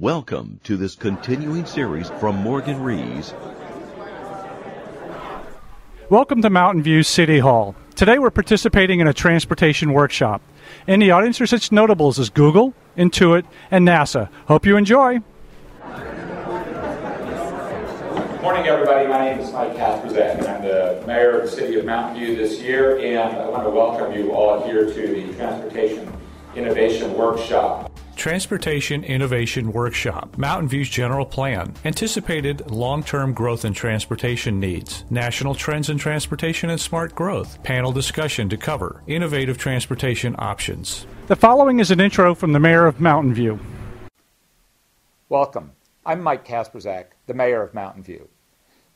Welcome to this continuing series from Morgan Rees. Welcome to Mountain View City Hall. Today we're participating in a transportation workshop. In the audience are such notables as Google, Intuit, and NASA. Hope you enjoy. Good morning, everybody. My name is Mike Kasperzak, and I'm the mayor of the city of Mountain View this year, and I want to welcome you all here to the Transportation Innovation Workshop. Transportation Innovation Workshop, Mountain View's general plan, anticipated long term growth in transportation needs, national trends in transportation and smart growth, panel discussion to cover innovative transportation options. The following is an intro from the mayor of Mountain View. Welcome. I'm Mike Kasperzak, the mayor of Mountain View.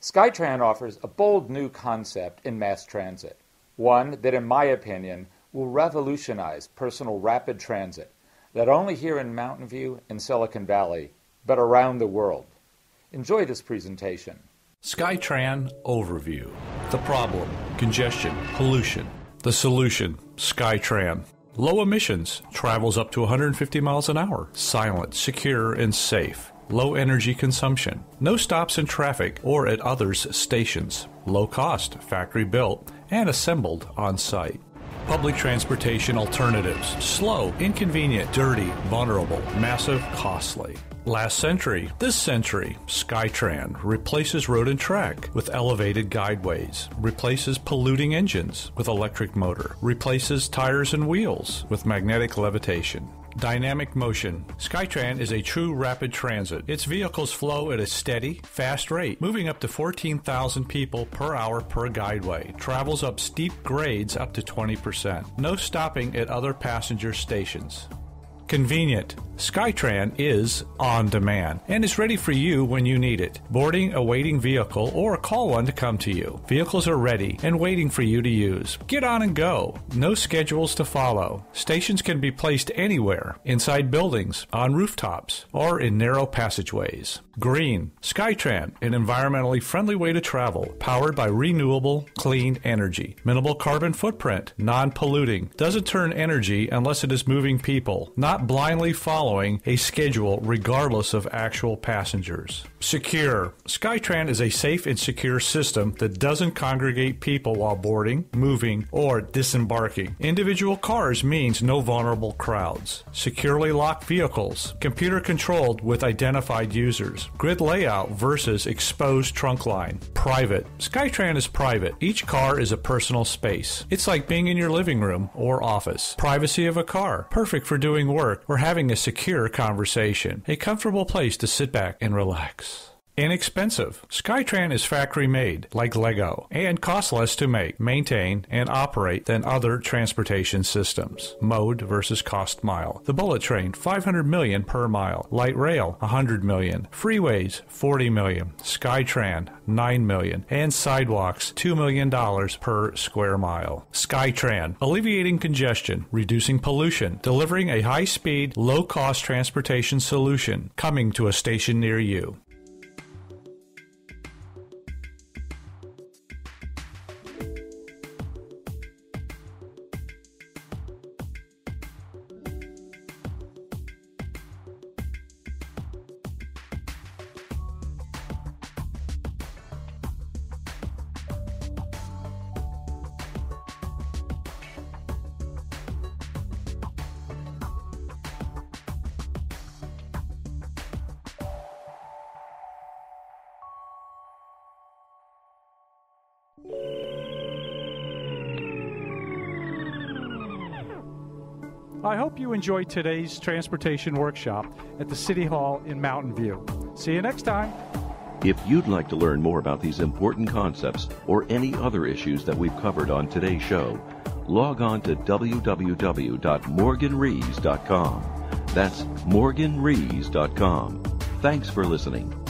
SkyTran offers a bold new concept in mass transit, one that, in my opinion, will revolutionize personal rapid transit not only here in Mountain View and Silicon Valley, but around the world. Enjoy this presentation. SkyTran Overview The problem, congestion, pollution. The solution, SkyTran. Low emissions, travels up to 150 miles an hour, silent, secure, and safe. Low energy consumption, no stops in traffic or at others' stations. Low cost, factory built, and assembled on site. Public transportation alternatives. Slow, inconvenient, dirty, vulnerable, massive, costly. Last century, this century, SkyTran replaces road and track with elevated guideways, replaces polluting engines with electric motor, replaces tires and wheels with magnetic levitation. Dynamic motion. SkyTran is a true rapid transit. Its vehicles flow at a steady, fast rate, moving up to 14,000 people per hour per guideway. Travels up steep grades up to 20%. No stopping at other passenger stations. Convenient. SkyTran is on demand and is ready for you when you need it. Boarding a waiting vehicle or call one to come to you. Vehicles are ready and waiting for you to use. Get on and go. No schedules to follow. Stations can be placed anywhere inside buildings, on rooftops, or in narrow passageways. Green. SkyTran, an environmentally friendly way to travel, powered by renewable, clean energy. Minimal carbon footprint, non polluting. Doesn't turn energy unless it is moving people, not blindly following a schedule regardless of actual passengers. Secure. SkyTran is a safe and secure system that doesn't congregate people while boarding, moving, or disembarking. Individual cars means no vulnerable crowds. Securely locked vehicles, computer controlled with identified users. Grid layout versus exposed trunk line. Private. SkyTran is private. Each car is a personal space. It's like being in your living room or office. Privacy of a car. Perfect for doing work or having a secure conversation. A comfortable place to sit back and relax. Inexpensive. SkyTran is factory made, like Lego, and costs less to make, maintain, and operate than other transportation systems. Mode versus cost mile. The bullet train, 500 million per mile. Light rail, 100 million. Freeways, 40 million. SkyTran, 9 million. And sidewalks, $2 million per square mile. SkyTran, alleviating congestion, reducing pollution, delivering a high speed, low cost transportation solution, coming to a station near you. I hope you enjoyed today's transportation workshop at the City Hall in Mountain View. See you next time. If you'd like to learn more about these important concepts or any other issues that we've covered on today's show, log on to www.morganrees.com. That's morganrees.com. Thanks for listening.